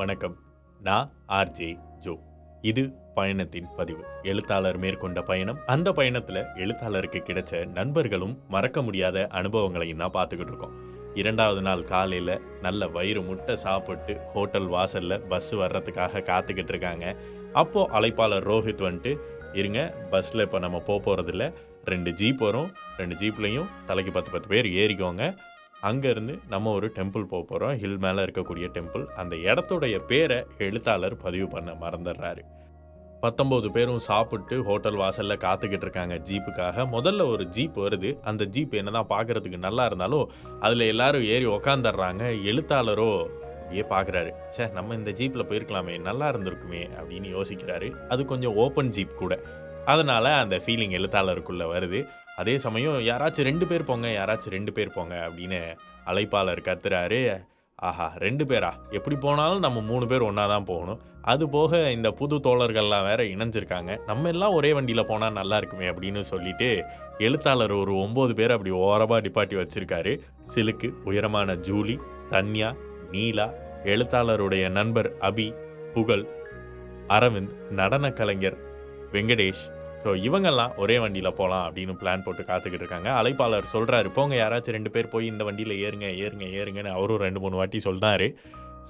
வணக்கம். நான் RJ Joe இது பயணத்தின் பதிவு. எழுத்தாளர் மேற்கொண்ட பயணம். அந்த பயணத்தில் எழுத்தாளருக்கு கிடைச்ச நண்பர்களும் மறக்க முடியாத அனுபவங்களையும் தான் பார்த்துக்கிட்டு இருக்கோம். இரண்டாவது நாள் காலையில் நல்ல வயிறு முட்டை சாப்பிட்டு ஹோட்டல் வாசலில் பஸ் வர்றதுக்காக காத்துக்கிட்டு இருக்காங்க. அப்போது அழைப்பாளர் ரோஹித் வந்துட்டு இருங்க பஸ்ஸில் இப்போ நம்ம போக போகிறதில்ல ரெண்டு ஜீப் வரும். ரெண்டு ஜீப்லேயும் தலைக்கு பத்து பத்து பேர் ஏறிக்கோங்க. அங்கேருந்து நம்ம ஒரு டெம்பிள் போக போகிறோம் ஹில் மேலே இருக்கக்கூடிய டெம்பிள் அந்த இடத்துடைய பேரை எழுத்தாளர் பதிவு பண்ண மறந்துடுறாரு. பத்தொம்போது பேரும் சாப்பிட்டு ஹோட்டல் வாசலில் காத்துக்கிட்டு இருக்காங்க ஜீப்புக்காக. முதல்ல ஒரு ஜீப் வருது. அந்த ஜீப் என்னதான் பார்க்கறதுக்கு நல்லா இருந்தாலும் அதில் எல்லாரும் ஏறி உக்காந்துடுறாங்க. எழுத்தாளரோ அப்படியே பார்க்குறாரு. ச்சே நம்ம இந்த ஜீப்பில் போயிருக்கலாமே. நல்லா இருந்திருக்குமே அப்படின்னு யோசிக்கிறாரு. அது கொஞ்சம் ஓப்பன் ஜீப் கூட. அதனால் அந்த ஃபீலிங் எழுத்தாளருக்குள்ளே வருது. அதே சமயம் யாராச்சும் ரெண்டு பேர் போங்க யாராச்சும் ரெண்டு பேர் போங்க அப்படின்னு அழைப்பாளர் கத்துறாரு. ஆஹா ரெண்டு பேரா? எப்படி போனாலும் நம்ம மூணு பேர் ஒன்றா தான் போகணும். அது போக இந்த புது தோழர்கள்லாம் வேற இணைஞ்சிருக்காங்க. நம்ம எல்லாம் ஒரே வண்டியில் போனால் நல்லா இருக்குமே அப்படின்னு சொல்லிட்டு எழுத்தாளர் ஒரு ஒம்பது பேர் அப்படி ஓரமாக டிப்பாட்டி வச்சிருக்காரு. சிலுக்கு உயரமான ஜூலி தன்யா நீலா எழுத்தாளருடைய நண்பர் அபி புகழ் அரவிந்த் நடன கலைஞர் வெங்கடேஷ் ஸோ இவங்கெல்லாம் ஒரே வண்டியில் போகலாம் அப்படின்னு பிளான் போட்டு காத்துக்கிட்டு இருக்காங்க. அழைப்பாளர் சொல்கிறாரு போங்க யாராச்சும் ரெண்டு பேர் போய் இந்த வண்டியில் ஏறுங்க ஏறுங்க ஏறுங்கன்னு அவரும் ரெண்டு மூணு வாட்டி சொல்கிறாரு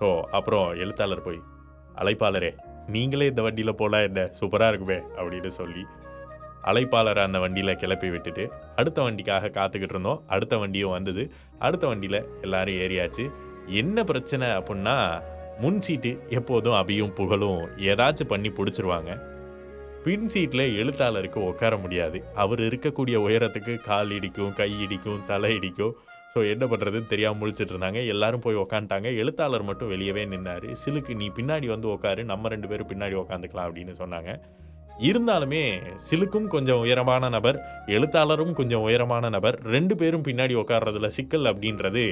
ஸோ அப்புறம் எழுத்தாளர் போய் அழைப்பாளரே நீங்களே இந்த வண்டியில் போகலாம் என்ன? சூப்பராக இருக்குமே அப்படின்னு சொல்லி அழைப்பாளரை அந்த வண்டியில் கிளப்பி விட்டுட்டு அடுத்த வண்டிக்காக காத்துக்கிட்டு இருந்தோம். அடுத்த வண்டியும் வந்தது. அடுத்த வண்டியில் எல்லாரும் ஏறியாச்சு. என்ன பிரச்சனை அப்படின்னா முன் சீட்டு எப்போதும் அபியும் புகழும் ஏதாச்சும் பண்ணி பிடிச்சிருவாங்க. பின் சீட்டில் எழுத்தாளருக்கு உட்கார முடியாது. அவர் இருக்கக்கூடிய உயரத்துக்கு கால் இடிக்கும் கை இடிக்கும் தலை இடிக்கும். ஸோ என்ன பண்ணுறதுன்னு தெரியாமல் முழிச்சிட்டு இருந்தாங்க. எல்லாரும் போய் உக்காந்துட்டாங்க. எழுத்தாளர் மட்டும் வெளியவே நின்னார். சிலுக்கு நீ பின்னாடி வந்து உட்காரு நம்ம ரெண்டு பேரும் பின்னாடி உக்காந்துக்கலாம் அப்படின்னு சொன்னாங்க. இருந்தாலுமே சிலுக்கும் கொஞ்சம் உயரமான நபர் எழுத்தாளரும் கொஞ்சம் உயரமான நபர். ரெண்டு பேரும் பின்னாடி உட்கார்றதுல சிக்கல் அப்படின்றது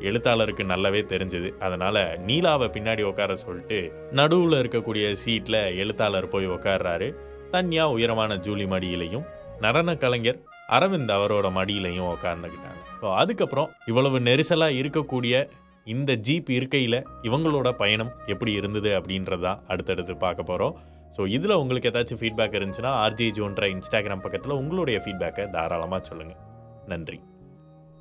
எழுத்தாளருக்கு நல்லாவே தெரிஞ்சது. அதனால நீலாவை பின்னாடி உட்கார சொல்லிட்டு நடுவில் இருக்கக்கூடிய சீட்டில் எழுத்தாளர் போய் உட்கார்றாரு. தன்யா உயரமான ஜூலி மடியிலையும் நடன கலைஞர் அரவிந்த் அவரோட மடியிலையும் உட்கார்ந்துக்கிட்டாங்க ஸோ அதுக்கப்புறம் இவ்வளவு நெரிசலாக இருக்கக்கூடிய இந்த ஜீப் இருக்கையில் இவங்களோட பயணம் எப்படி இருந்தது அப்படின்றதான் அடுத்தடுத்து பார்க்க போகிறோம் ஸோ இதில் உங்களுக்கு ஏதாச்சும் ஃபீட்பேக் இருந்துச்சுன்னா ஆர்ஜி ஜோன்ற இன்ஸ்டாகிராம் பக்கத்தில் உங்களுடைய ஃபீட்பேக்கை தாராளமாக சொல்லுங்கள் நன்றி.